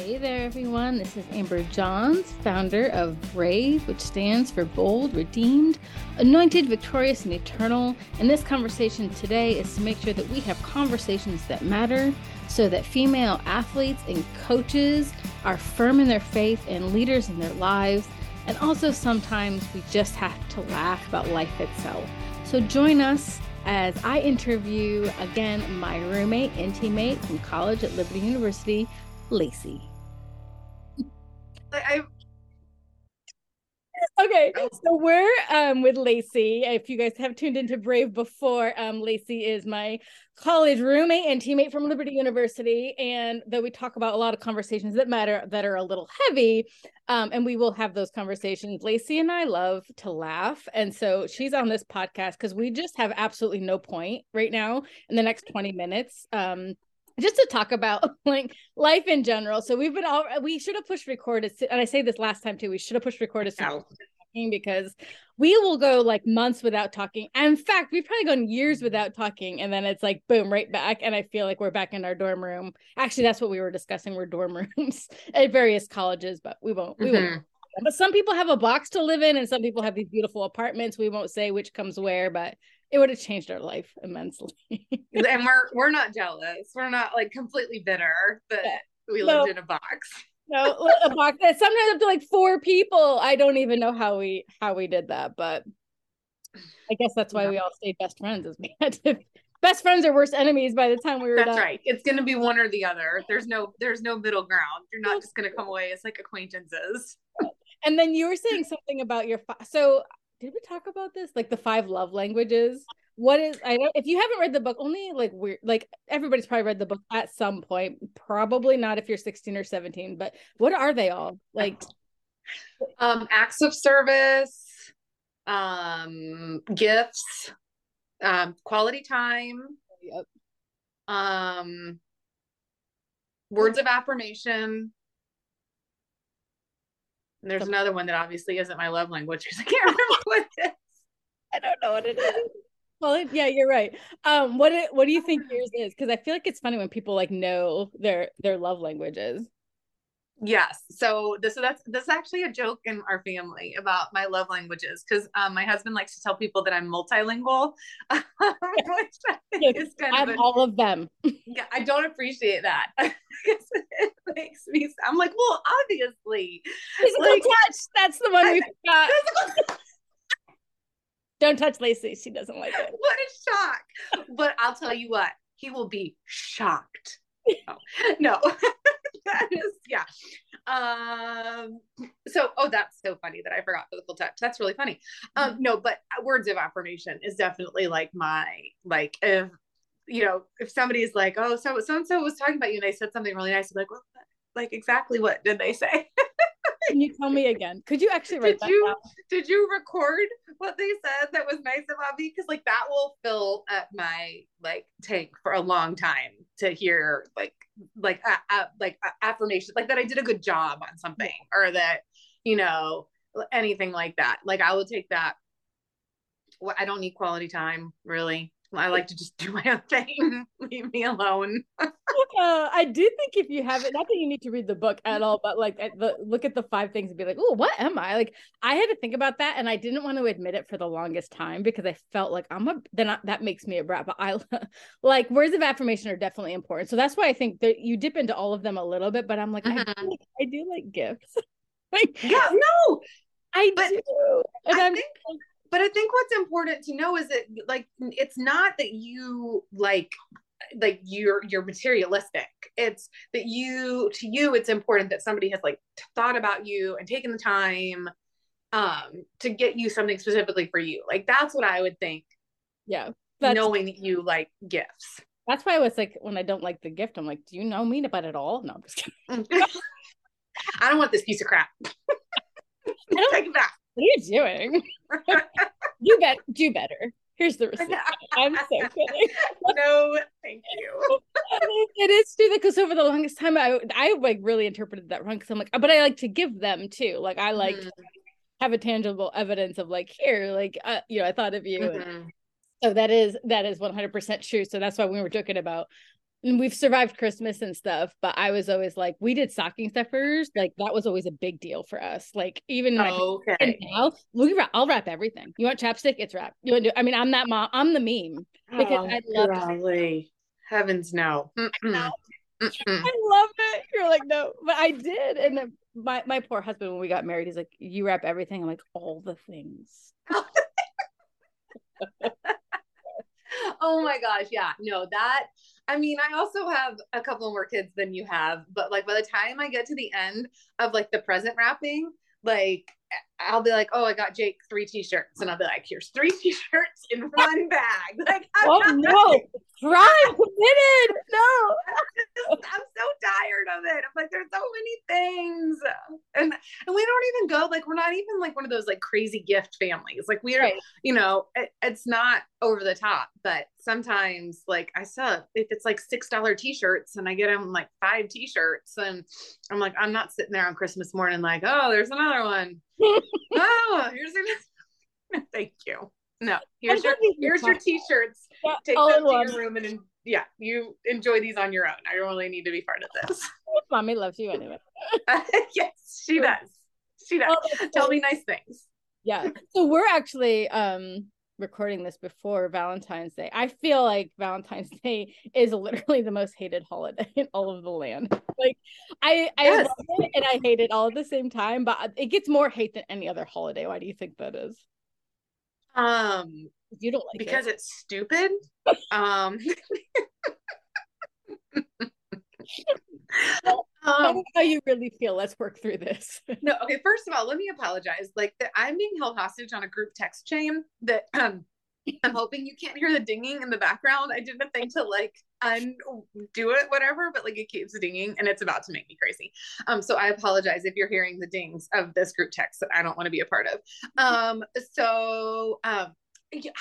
Hey there, everyone. This is Amber Johns, founder of Brave, which stands for Bold, Redeemed, Anointed, Victorious, and Eternal. And this conversation today is to make sure that we have conversations that matter so that female athletes and coaches are firm in their faith and leaders in their lives. And also, sometimes we just have to laugh about life itself. So, join us as I interview again my roommate and teammate from college at Liberty University, Lacey. Okay, so we're um, with Lacey. If you guys have tuned into Brave before, um, Lacey is my college roommate and teammate from Liberty University, and though we talk about a lot of conversations that matter that are a little heavy, um, and we will have those conversations. Lacey and I love to laugh, and so she's on this podcast because we just have absolutely no point right now in the next twenty minutes. Um, just to talk about like life in general. So we've been all we should have pushed record as and I say this last time too. We should have pushed record as talking because we will go like months without talking. And in fact, we've probably gone years without talking, and then it's like boom, right back. And I feel like we're back in our dorm room. Actually, that's what we were discussing. We're dorm rooms at various colleges, but we won't. We mm-hmm. won't. But some people have a box to live in, and some people have these beautiful apartments. We won't say which comes where, but it would have changed our life immensely. and we're we're not jealous. We're not like completely bitter that yeah. we lived in a box. No, a box sometimes up to like four people. I don't even know how we how we did that, but I guess that's why yeah. we all stayed best friends as we had to best friends are worst enemies by the time we were that's done. right it's going to be one or the other there's no there's no middle ground you're not just going to come away as like acquaintances and then you were saying something about your so did we talk about this? Like the five love languages. What is I don't if you haven't read the book, only like we're like everybody's probably read the book at some point. Probably not if you're 16 or 17, but what are they all? Like um acts of service, um gifts, um quality time. Yep. Um words of affirmation and there's another one that obviously isn't my love language because I can't remember what it is. I don't know what it is. Well, yeah, you're right. Um, what what do you think yours is? Because I feel like it's funny when people like know their their love languages. Yes. So this that's this is actually a joke in our family about my love languages because um, my husband likes to tell people that I'm multilingual, is kind I'm of a, all of them. yeah, I don't appreciate that it makes me. I'm like, well, obviously, physical like, touch. That's the one we got. Don't touch Lacey. She doesn't like it. What a shock! But I'll tell you what, he will be shocked. Oh, no that is yeah um so oh that's so funny that i forgot physical touch that's really funny um no but words of affirmation is definitely like my like if you know if somebody's like oh so so and so was talking about you and they said something really nice I'm like well like exactly what did they say Can you tell me again? Could you actually write did you down? did you record what they said that was nice about me? Because like that will fill up my like tank for a long time to hear like like uh, uh, like uh, affirmation like that I did a good job on something or that you know anything like that. Like I will take that. I don't need quality time really. I like to just do my own thing. Leave me alone. uh, I do think if you haven't, not that you need to read the book at all, but like the, look at the five things and be like, oh, what am I? Like I had to think about that, and I didn't want to admit it for the longest time because I felt like I'm a then I, that makes me a brat. But I like words of affirmation are definitely important. So that's why I think that you dip into all of them a little bit. But I'm like, mm-hmm. I, do like I do like gifts. like yeah, no, I but do, and I am think but I think what's important to know is that like it's not that you like like you're you're materialistic. It's that you to you it's important that somebody has like thought about you and taken the time um to get you something specifically for you. Like that's what i would think yeah. Knowing that you like gifts. That's why i was like when i don't like the gift i'm like do you know me about it all? No i'm just kidding. I don't want this piece of crap. Take it back. What are you doing? you bet do better. Here's the receipt. I'm so kidding. no, thank you. it is stupid because over the longest time I I like really interpreted that wrong because I'm like, but I like to give them too. Like I like mm. have a tangible evidence of like here, like uh, you know, I thought of you. Mm-hmm. so that is that is 100 percent true. So that's why we were joking about and we've survived Christmas and stuff, but I was always like, we did stocking stuffers. Like that was always a big deal for us. Like even okay. now, we wrap, I'll wrap everything. You want chapstick? It's wrapped. You want to do? I mean, I'm that mom. I'm the meme because oh, I love. Golly. Heavens no. I love it. You're like no, but I did, and then my my poor husband when we got married, he's like, you wrap everything. I'm like all the things. oh my gosh, yeah, no that I mean, I also have a couple more kids than you have, but like by the time I get to the end of like the present wrapping, like I'll be like, oh, I got Jake three t-shirts, and I'll be like, here's three t-shirts in one bag. Like, I'm oh no, Prime committed. No, I'm, I'm so tired of it. I'm like, there's so many things, and and we don't even go like we're not even like one of those like crazy gift families. Like we are, right. you know, it, it's not over the top, but sometimes like I saw if it's like six dollar t-shirts and I get them like five t-shirts, and I'm like, I'm not sitting there on Christmas morning like, oh, there's another one. oh, here's another. Thank you. No, here's your here's your t-shirts. Yeah, Take them to your room and yeah, you enjoy these on your own. I don't really need to be part of this. Mommy loves you anyway. yes, she does. She does. Oh, Tell me nice things. Yeah. So we're actually um recording this before Valentine's Day. I feel like Valentine's Day is literally the most hated holiday in all of the land. Like I I yes. love it and I hate it all at the same time, but it gets more hate than any other holiday. Why do you think that is? Um, you don't like because it. it's stupid. um, um how you really feel. Let's work through this. no, okay. First of all, let me apologize. Like that, I'm being held hostage on a group text chain that um I'm hoping you can't hear the dinging in the background. I didn't thing to like undo it, whatever, but like it keeps dinging and it's about to make me crazy. Um, so I apologize if you're hearing the dings of this group text that I don't want to be a part of. Um, so um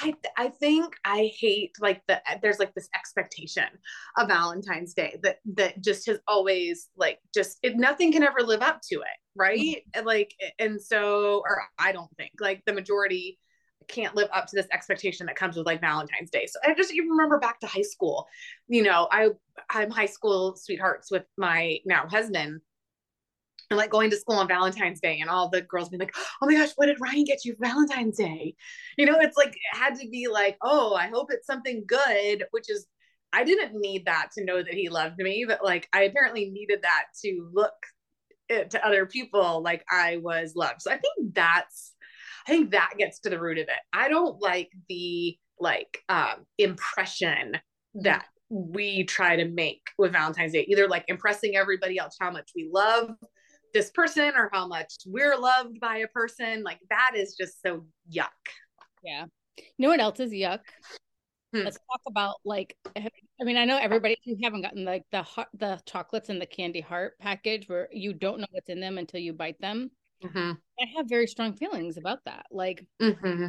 I I think I hate like the there's like this expectation of Valentine's Day that that just has always like just it, nothing can ever live up to it, right? Mm-hmm. And like and so or I don't think like the majority can't live up to this expectation that comes with like Valentine's Day. So I just even remember back to high school, you know, I I'm high school sweethearts with my now husband. And like going to school on Valentine's Day and all the girls being like, oh my gosh, what did Ryan get you for Valentine's Day? You know, it's like it had to be like, oh, I hope it's something good, which is I didn't need that to know that he loved me, but like I apparently needed that to look to other people like I was loved. So I think that's I think that gets to the root of it. I don't like the like um, impression that we try to make with Valentine's Day, either like impressing everybody else how much we love this person or how much we're loved by a person. Like that is just so yuck. Yeah. You know what else is yuck? Hmm. Let's talk about like I mean I know everybody you haven't gotten like the the chocolates and the candy heart package where you don't know what's in them until you bite them. Mm-hmm. I have very strong feelings about that. Like, mm-hmm.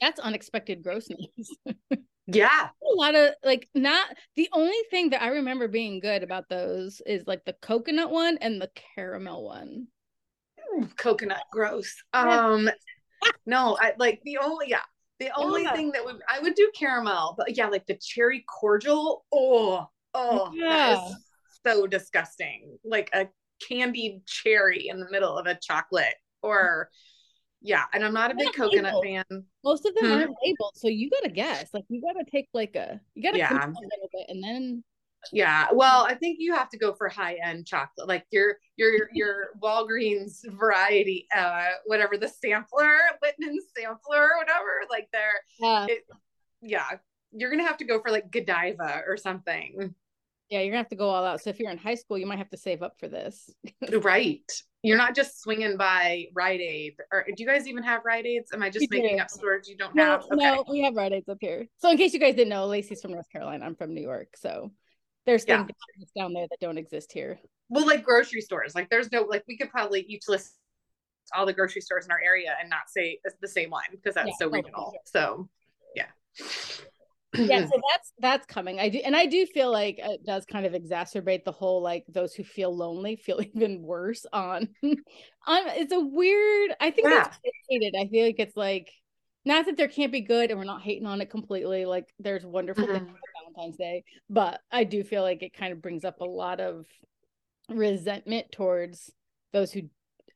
that's unexpected grossness. yeah. A lot of like, not the only thing that I remember being good about those is like the coconut one and the caramel one. coconut, gross. Um, no, I like the only, yeah. The only yeah. thing that would I would do caramel, but yeah, like the cherry cordial. Oh, oh, yeah. so disgusting. Like a candied cherry in the middle of a chocolate or yeah and i'm not a big coconut labeled. fan most of them hmm. aren't labeled so you gotta guess like you gotta take like a you gotta yeah. a little bit and then yeah well i think you have to go for high end chocolate like your your your walgreens variety uh whatever the sampler whitman sampler whatever like they're yeah. It, yeah you're gonna have to go for like godiva or something yeah, you're gonna have to go all out. So if you're in high school, you might have to save up for this. right. You're not just swinging by Rite Aid. Or do you guys even have Rite Aids? Am I just we making do. up stores you don't no, have? Okay. No, we have Rite Aids up here. So in case you guys didn't know, Lacey's from North Carolina. I'm from New York. So there's things down there that don't exist here. Well, like grocery stores. Like there's no like we could probably each list all the grocery stores in our area and not say the same one because that's yeah, so regional. Sure. So yeah yeah so that's that's coming i do and i do feel like it does kind of exacerbate the whole like those who feel lonely feel even worse on on it's a weird i think yeah. that's hated i feel like it's like not that there can't be good and we're not hating on it completely like there's wonderful mm-hmm. things Valentine's Day, but I do feel like it kind of brings up a lot of resentment towards those who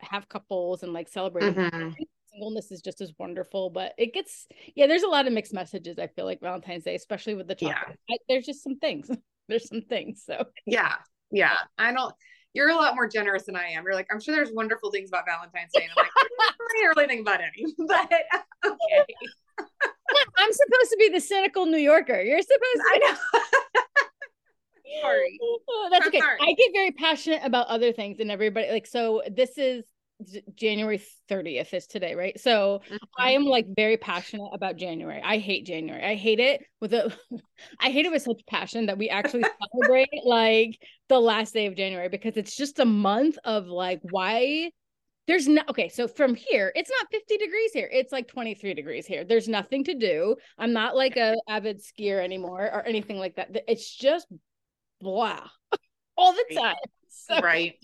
have couples and like celebrating Mhm. Singleness is just as wonderful. But it gets yeah, there's a lot of mixed messages. I feel like Valentine's Day, especially with the Yeah. chocolate. I, there's just some things. there's some things. So Yeah. Yeah. I don't you're a lot more generous than I am. You're like, I'm sure there's wonderful things about Valentine's Day. And I'm like, I don't really think about any. But okay. I'm supposed to be the cynical New Yorker. You're supposed to. I know. Sorry. Oh, that's I'm okay. sorry. I get very passionate about other things, and everybody like so. This is January 30th is today, right? So mm-hmm. I am like very passionate about January. I hate January. I hate it with a I hate it with such passion that we actually celebrate like the last day of January because it's just a month of like why there's no okay, so from here, it's not 50 degrees here. It's like 23 degrees here. There's nothing to do. I'm not like a avid skier anymore or anything like that. It's just blah all the time. So, right.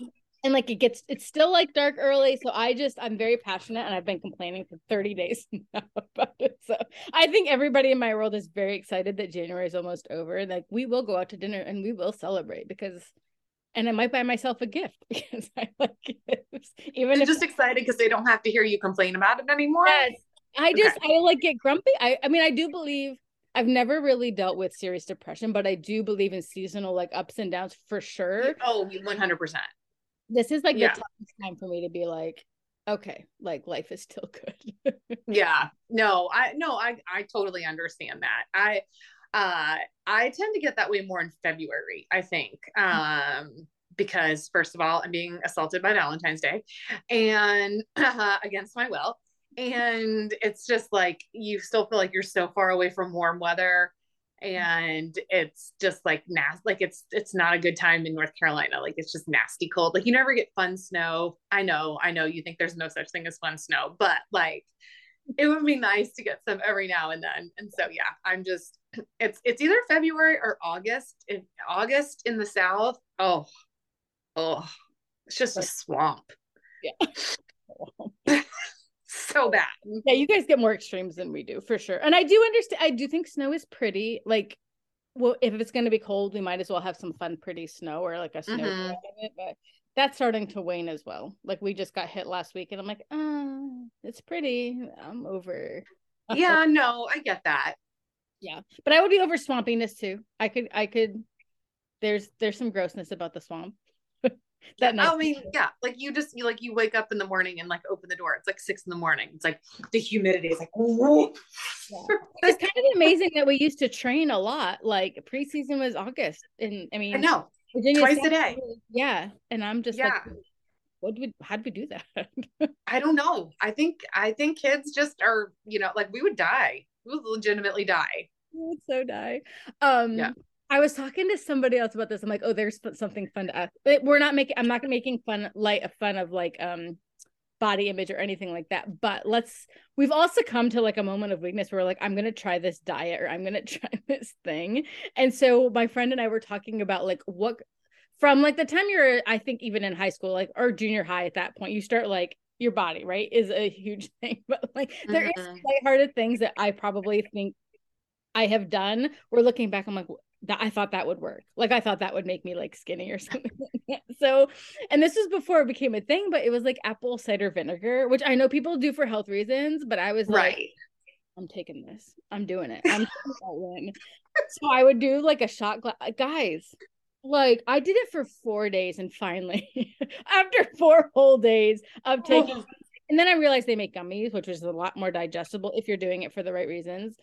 And like it gets it's still like dark early so i just i'm very passionate and i've been complaining for 30 days now about it so i think everybody in my world is very excited that january is almost over and like we will go out to dinner and we will celebrate because and i might buy myself a gift because i like gifts even I'm if just excited because they don't have to hear you complain about it anymore. Yes. I just I like get grumpy. I I mean I do believe I've never really dealt with serious depression, but I do believe in seasonal like ups and downs for sure. Oh, 100%. This is like Yeah. the toughest time for me to be like, okay, like life is still good. Yeah. No, I no, I I totally understand that. I uh I tend to get that way more in February, I think. Um because first of all, I'm being assaulted by Valentine's Day and against my will. And it's just like you still feel like you're so far away from warm weather and it's just like nasty like it's it's not a good time in north carolina. Like it's just nasty cold. Like you never get fun snow. I know i know you think there's no such thing as fun snow but like it would be nice to get some every now and then. And so yeah i'm just it's it's either february or august. In august in the south oh oh it's just a swamp so bad yeah, you guys get more extremes than we do for sure. And I do understand I do think snow is pretty. Like well, if it's gonna be cold, we might as well have some fun, pretty snow or like a snow Mhm. out it. But that's starting to wane as well. Like we just got hit last week and I'm like, uh, it's pretty. I'm over. yeah no i get that Yeah. But I would be over swampiness too. I could I could there's there's some grossness about the swamp. That night. I mean, yeah, like you just you like you wake up in the morning and like open the door. It's like six in the morning. It's like the humidity is like whoa. It's kind of amazing that we used to train a lot. Like preseason was August. And I mean I know. Virginia Twice State- a day. Yeah. And I'm just Yeah. like, what we how did we do that? I don't know. I think I think kids just are, you know, like we would die. We would legitimately die. We would so die. Um Yeah. I was talking to somebody else about this. I'm like, oh, there's something fun to ask. But we're not making I'm not making fun light of fun of like um body image or anything like that. But let's we've all succumbed to like a moment of weakness where we're like, I'm gonna try this diet or I'm gonna try this thing. And so my friend and I were talking about like what from like the time you're I think even in high school, like or junior high at that point, you start like your body, right, is a huge thing. But like there is Mhm. lighthearted things that I probably think I have done. We're looking back, I'm like, that I thought that would work. Like I thought that would make me like skinny or something. so, and this was before it became a thing, but it was like apple cider vinegar, which I know people do for health reasons, but I was like, I'm taking this. I'm doing it. I'm taking that one. So I would do like a shot glass. Uh, guys, like I did it for four days, and finally, after four whole days of taking, Oh, and then I realized they make gummies, which is a lot more digestible if you're doing it for the right reasons.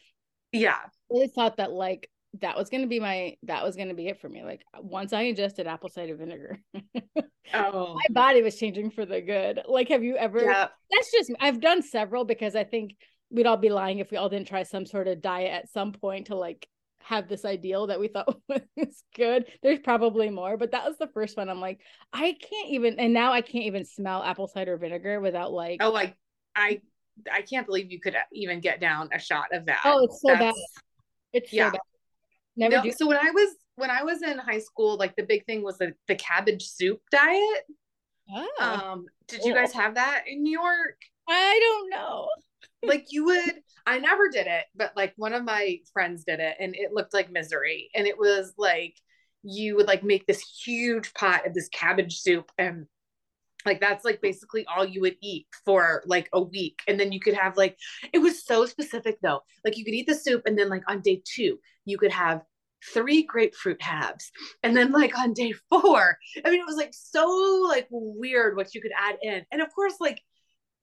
yeah. I really thought that like that was gonna be my that was gonna be it for me. Like once I ingested apple cider vinegar, Oh. my body was changing for the good. Like, have you ever? Yeah. That's just I've done several because I think we'd all be lying if we all didn't try some sort of diet at some point to like have this ideal that we thought was good. There's probably more, but that was the first one. I'm like, I can't even, and now I can't even smell apple cider vinegar without like, Oh, like I I can't believe you could even get down a shot of that. oh, it's so bad. That's- It's so yeah. bad. Never No, do. so when I was when I was in high school, like the big thing was the, the cabbage soup diet. Oh, Um, did you guys have that in New York? I don't know. like you would I never did it, but like one of my friends did it and it looked like misery. And it was like you would like make this huge pot of this cabbage soup and like that's like basically all you would eat for like a week. And then you could have like it was so specific though. Like you could eat the soup and then like on day two you could have three grapefruit halves. And then like on day four i mean it was like so like weird what you could add in. And of course like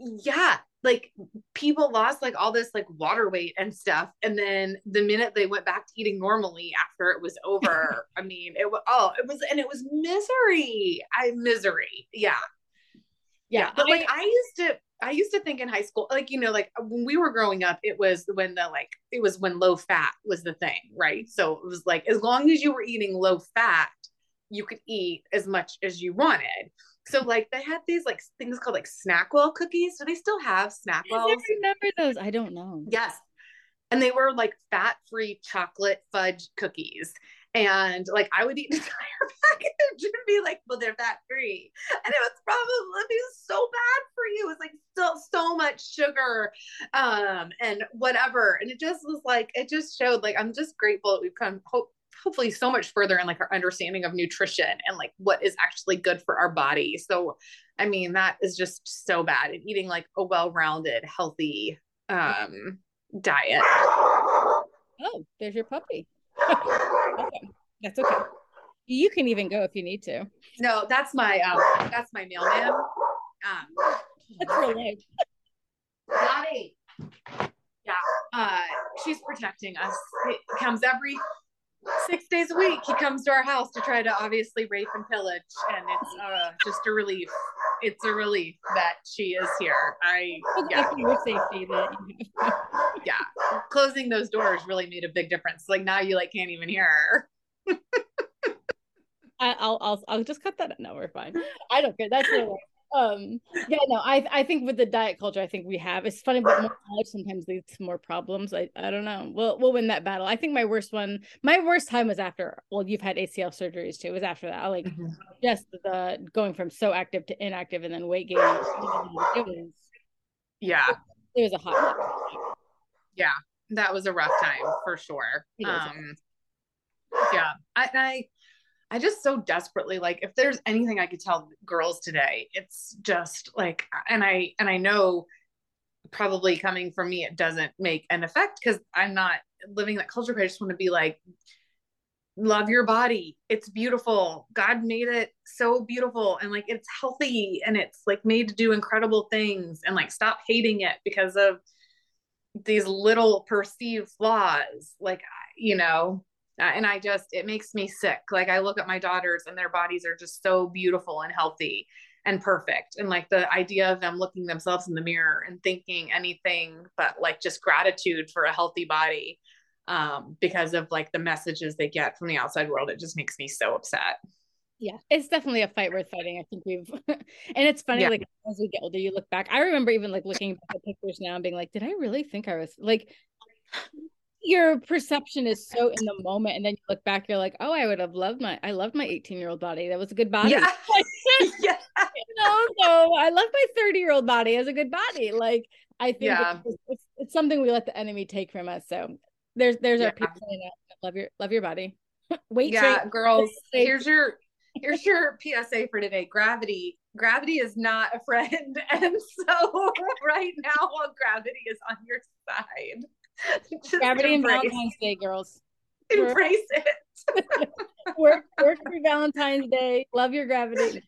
yeah like people lost like all this like water weight and stuff. And then the minute they went back to eating normally after it was over i mean it was oh it was and it was misery. I misery. Yeah yeah, but I, like i used to i used to think in high school like you know like when we were growing up it was when the like it was when low fat was the thing right so it was like as long as you were eating low fat you could eat as much as you wanted so like they had these like things called like Snackwell cookies. Do they still have Snackwells? I remember those. I don't know. Yes. And they were like fat-free chocolate fudge cookies. And like I would eat an entire package and be like, well, they're fat free. And it was probably it was so bad for you. It was like still so much sugar um and whatever. And it just was like, it just showed like I'm just grateful that we've come hope hopefully so much further in like our understanding of nutrition and like what is actually good for our body. So, I mean, that is just so bad. And eating like a well-rounded, healthy um diet. Oh, there's your puppy. Okay. That's okay. You can even go if you need to. No, that's my um that's my mailman. Um that's her leg. Daddy. Yeah. Uh she's protecting us. He comes every six days a week he comes to our house to try to obviously rape and pillage and it's uh, just a relief it's a relief that she is here i yeah your safety that yeah closing those doors really made a big difference like now you like can't even hear her I'll I'll I'll just cut that. Out. No, we're fine. I don't care. That's the um yeah no i i think with the diet culture i think we have it's funny but more knowledge sometimes leads to more problems. I i don't know. We'll we'll win that battle. I think my worst one my worst time was after well you've had acl surgeries too it was after that. I like mm-hmm. just the going from so active to inactive and then weight gain it was yeah. it was a hot yeah that was a rough time for sure. Um yeah i i I just so desperately like if there's anything I could tell girls today, it's just like and I and I know probably coming from me it doesn't make an effect because I'm not living that culture. But I just want to be like love your body. It's beautiful. God made it so beautiful and like it's healthy and it's like made to do incredible things and like stop hating it because of these little perceived flaws. Like you know, and I just, it makes me sick. Like I look at my daughters and their bodies are just so beautiful and healthy and perfect. And like the idea of them looking themselves in the mirror and thinking anything but like just gratitude for a healthy body um, because of like the messages they get from the outside world, it just makes me so upset. Yeah, it's definitely a fight worth fighting. I think we've, and it's funny, yeah. like as we get older, you look back. I remember even like looking at the pictures now and being like, did I really think I was like, your perception is so in the moment and then you look back you're like oh i would have loved my i loved my 18 year old body. That was a good body. Yeah. yeah. you know so i love my 30 year old body as a good body. Like i think yeah. it's, it's, it's, something we let the enemy take from us. So there's there's yeah. our people love your love your body. Wait yeah girls here's your here's your psa for today. Gravity gravity is not a friend. And so right now gravity is on your side Gravity and Valentine's Day, girls. Embrace work. it. work, work for Valentine's Day. Love your gravity.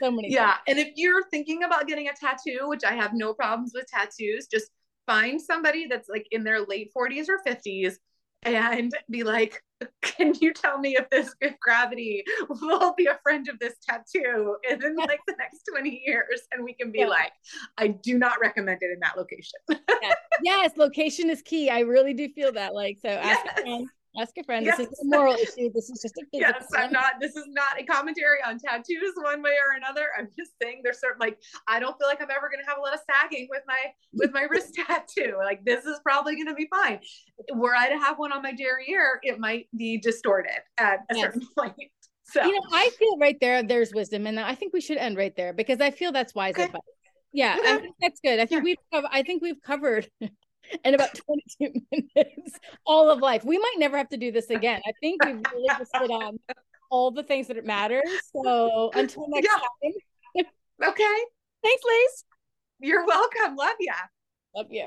So many. Yeah, things. and if you're thinking about getting a tattoo, which I have no problems with tattoos, just find somebody that's like in their late 40s or 50s and be like, can you tell me if this gravity will be a friend of this tattoo in like the next 20 years and we can be yeah. like i do not recommend it in that location yes. yes. location is key i really do feel that like so ask yes. Ask a friend. Yes. this is a moral issue. This is just a yes i'm not this is not a commentary on tattoos one way or another. I'm just saying there's certain like i don't feel like i'm ever going to have a lot of sagging with my with my wrist tattoo. Like this is probably going to be fine. Were i to have one on my derriere it might be distorted at a yes. certain point. So you know i feel right there there's wisdom and i think we should end right there because i feel that's wise okay. advice. Yeah, I think that's good. I think we've I think we've covered in about 22 minutes all of life. We might never have to do this again. I think we've really just hit on all the things that it matters. So until next yeah. time. okay. Thanks, Liz. You're welcome. Love ya. Love you.